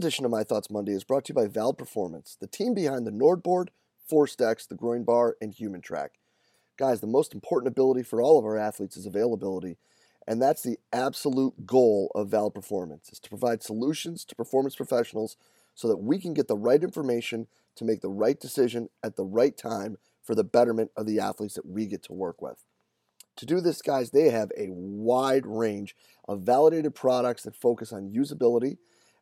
Edition of My Thoughts Monday is brought to you by VALD Performance, the team behind the NordBord, Force Decks, the GroinBar, and HumanTrak. Guys, the most important ability for all of our athletes is availability, and that's the absolute goal of VALD Performance, is to provide solutions to performance professionals so that we can get the right information to make the right decision at the right time for the betterment of the athletes that we get to work with. To do this, guys, they have a wide range of validated products that focus on usability.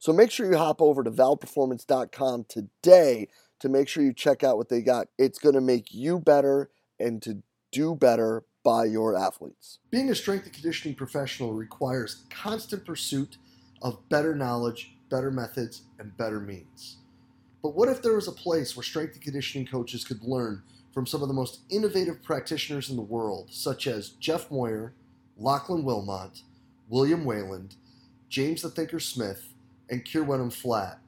So make sure you hop over to valdperformance.com today to make sure you check out what they got. It's going to make you better and to do better by your athletes. Being a strength and conditioning professional requires constant pursuit of better knowledge, better methods, and better means. But what if there was a place where strength and conditioning coaches could learn from some of the most innovative practitioners in the world, such as Jeff Moyer, Lachlan Wilmot, William Wayland, James the Thinker Smith, and Keir Wenham Flatt?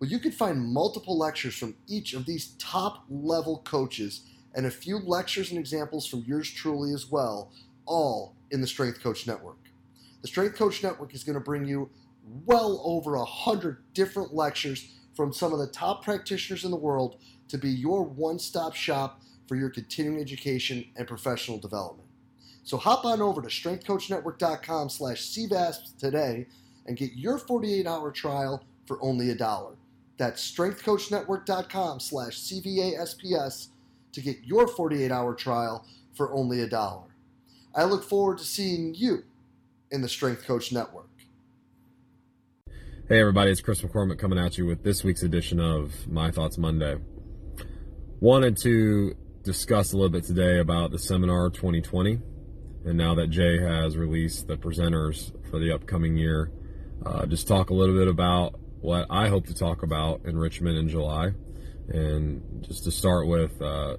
Well, you could find multiple lectures from each of these top level coaches and a few lectures and examples from yours truly as well, all in the Strength Coach Network. The Strength Coach Network is going to bring you well over a hundred different lectures from some of the top practitioners in the world to be your one-stop shop for your continuing education and professional development. So hop on over to strengthcoachnetwork.com slash CVASPS today and get your 48-hour trial for only a dollar. That's strengthcoachnetwork.com slash CVASPS to get your 48-hour trial for only a dollar. I look forward to seeing you in the Strength Coach Network. Hey everybody, it's Chris McCormick coming at you with this week's edition of My Thoughts Monday. Wanted to discuss a little bit today about the seminar 2020, and now that Jay has released the presenters for the upcoming year, uh, just talk a little bit about what I hope to talk about in Richmond in July. And just to start with, uh,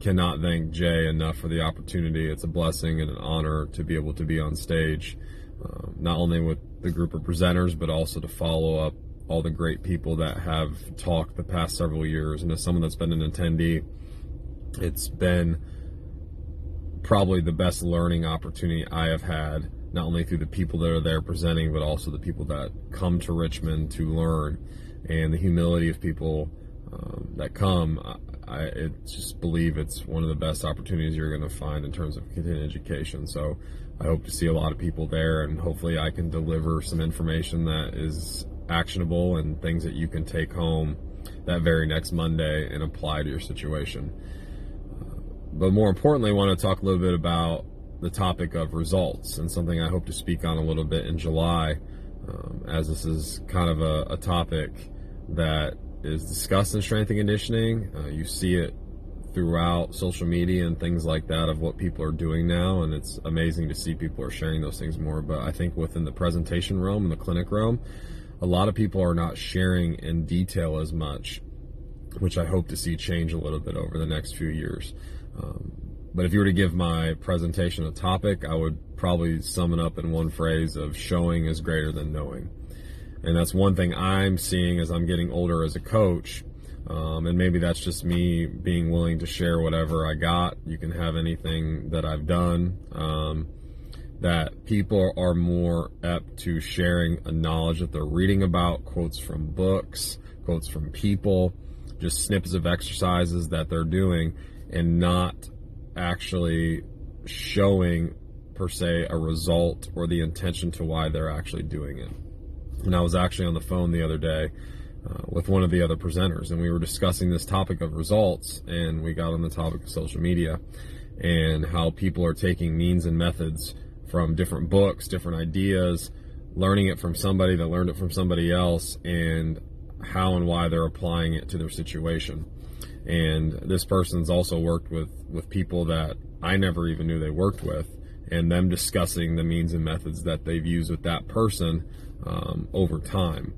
cannot thank Jay enough for the opportunity. It's a blessing and an honor to be able to be on stage, uh, not only with the group of presenters, but also to follow up all the great people that have talked the past several years. And as someone that's been an attendee, it's been probably the best learning opportunity I have had, not only through the people that are there presenting, but also the people that come to Richmond to learn and the humility of people um, that come. I, I just believe it's one of the best opportunities you're going to find in terms of continuing education. So I hope to see a lot of people there, and hopefully I can deliver some information that is actionable and things that you can take home that very next Monday and apply to your situation. Uh, but more importantly, I want to talk a little bit about the topic of results and something I hope to speak on a little bit in July, um, as this is kind of a, a topic that is discussed in strength and conditioning. Uh, you see it throughout social media and things like that of what people are doing now, and it's amazing to see people are sharing those things more. But I think within the presentation realm and the clinic realm, a lot of people are not sharing in detail as much, which I hope to see change a little bit over the next few years. Um, but if you were to give my presentation a topic, I would probably sum it up in one phrase of showing is greater than knowing. And that's one thing I'm seeing as I'm getting older as a coach. Um, and maybe that's just me being willing to share whatever I got. You can have anything that I've done. Um, that people are more apt to sharing a knowledge that they're reading about, quotes from books, quotes from people, just snippets of exercises that they're doing, and not actually showing per se a result or the intention to why they're actually doing it. And I was actually on the phone the other day uh, with one of the other presenters, and we were discussing this topic of results, and we got on the topic of social media and how people are taking means and methods from different books, different ideas, learning it from somebody that learned it from somebody else, and how and why they're applying it to their situation. And this person's also worked with, with people that I never even knew they worked with, and them discussing the means and methods that they've used with that person um, over time.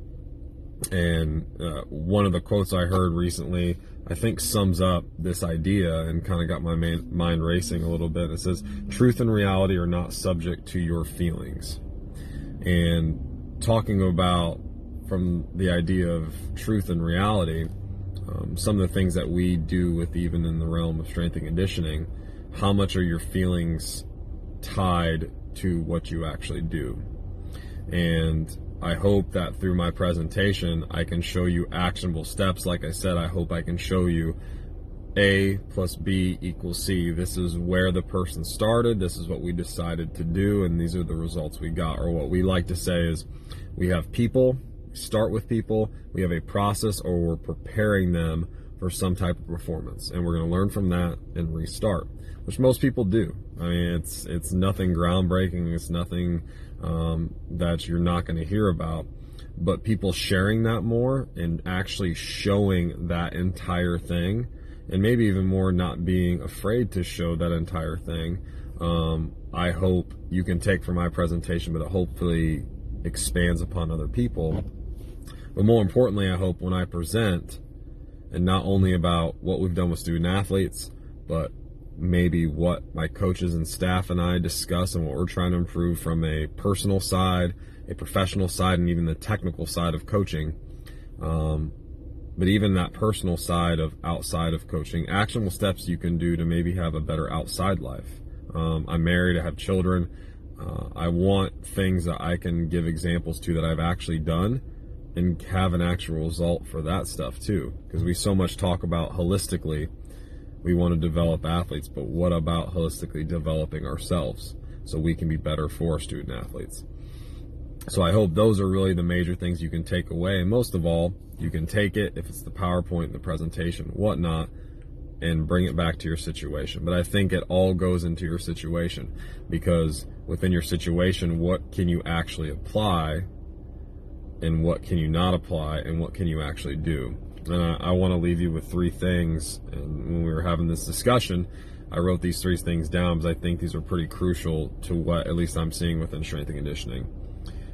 And uh, one of the quotes I heard recently, I think, sums up this idea and kind of got my man, mind racing a little bit. It says, Truth and reality are not subject to your feelings. And talking about from the idea of truth and reality, um, some of the things that we do with even in the realm of strength and conditioning, how much are your feelings tied to what you actually do? And I hope that through my presentation, I can show you actionable steps. Like I said, I hope I can show you A plus B equals C. This is where the person started. This is what we decided to do. And these are the results we got. Or what we like to say is we have people, start with people, we have a process, or we're preparing them for some type of performance. And we're going to learn from that and restart, which most people do. I mean, it's, it's nothing groundbreaking. It's nothing um, that you're not going to hear about. But people sharing that more and actually showing that entire thing, and maybe even more not being afraid to show that entire thing, um, I hope you can take from my presentation, but it hopefully expands upon other people. But more importantly, I hope when I present, and not only about what we've done with student athletes, but maybe what my coaches and staff and I discuss and what we're trying to improve from a personal side, a professional side, and even the technical side of coaching. Um, but even that personal side of outside of coaching, actionable steps you can do to maybe have a better outside life. Um, I'm married, I have children. Uh, I want things that I can give examples to that I've actually done and have an actual result for that stuff too. Because we so much talk about holistically we want to develop athletes, but what about holistically developing ourselves so we can be better for student athletes? So I hope those are really the major things you can take away. And most of all, you can take it if it's the PowerPoint, the presentation, whatnot, and bring it back to your situation. But I think it all goes into your situation because within your situation, what can you actually apply and what can you not apply and what can you actually do? And I, I want to leave you with three things. And when we were having this discussion, I wrote these three things down because I think these are pretty crucial to what at least I'm seeing within strength and conditioning.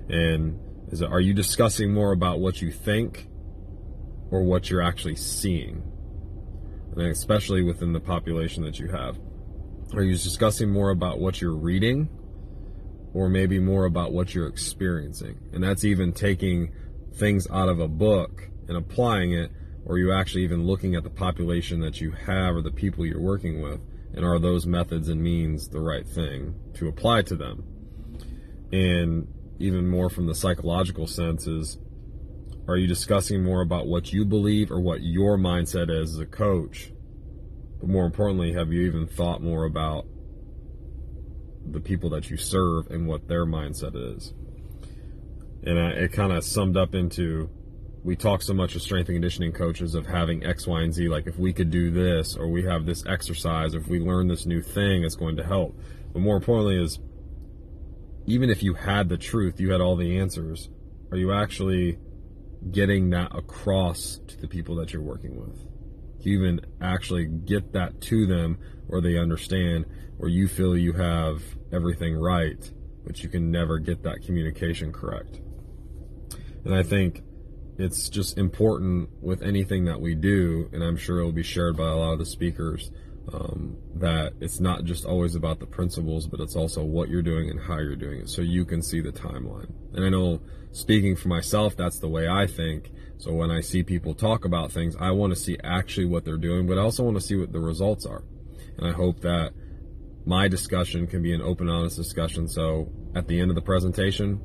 And is it, are you discussing more about what you think or what you're actually seeing? And especially within the population that you have. Are you discussing more about what you're reading or maybe more about what you're experiencing? And that's even taking things out of a book and applying it or you actually even looking at the population that you have or the people you're working with? And are those methods and means the right thing to apply to them? And even more from the psychological sense is are you discussing more about what you believe or what your mindset is as a coach? But more importantly, have you even thought more about the people that you serve and what their mindset is? And it kind of summed up into we talk so much with strength and conditioning coaches of having X, Y, and Z. Like if we could do this, or we have this exercise, or if we learn this new thing, it's going to help. But more importantly, is even if you had the truth, you had all the answers. Are you actually getting that across to the people that you're working with? Even actually get that to them, where they understand, or you feel you have everything right, but you can never get that communication correct? And I think it's just important with anything that we do, and I'm sure it will be shared by a lot of the speakers, um, that it's not just always about the principles, but it's also what you're doing and how you're doing it so you can see the timeline. And I know speaking for myself, that's the way I think. So when I see people talk about things, I want to see actually what they're doing, but I also want to see what the results are. And I hope that my discussion can be an open, honest discussion. So at the end of the presentation,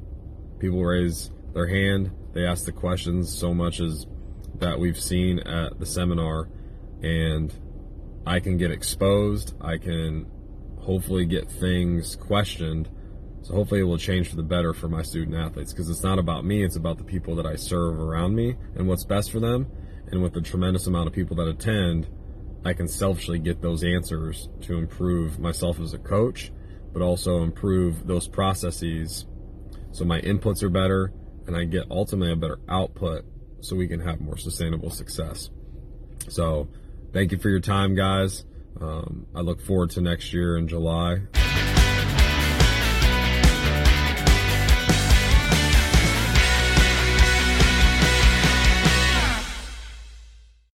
people raise their hand, they ask the questions so much as that we've seen at the seminar, and I can get exposed. I can hopefully get things questioned. So hopefully it will change for the better for my student athletes because it's not about me, it's about the people that I serve around me and what's best for them. And with the tremendous amount of people that attend, I can selfishly get those answers to improve myself as a coach, but also improve those processes so my inputs are better and I get ultimately a better output so we can have more sustainable success. So, thank you for your time, guys. Um, I look forward to next year in July.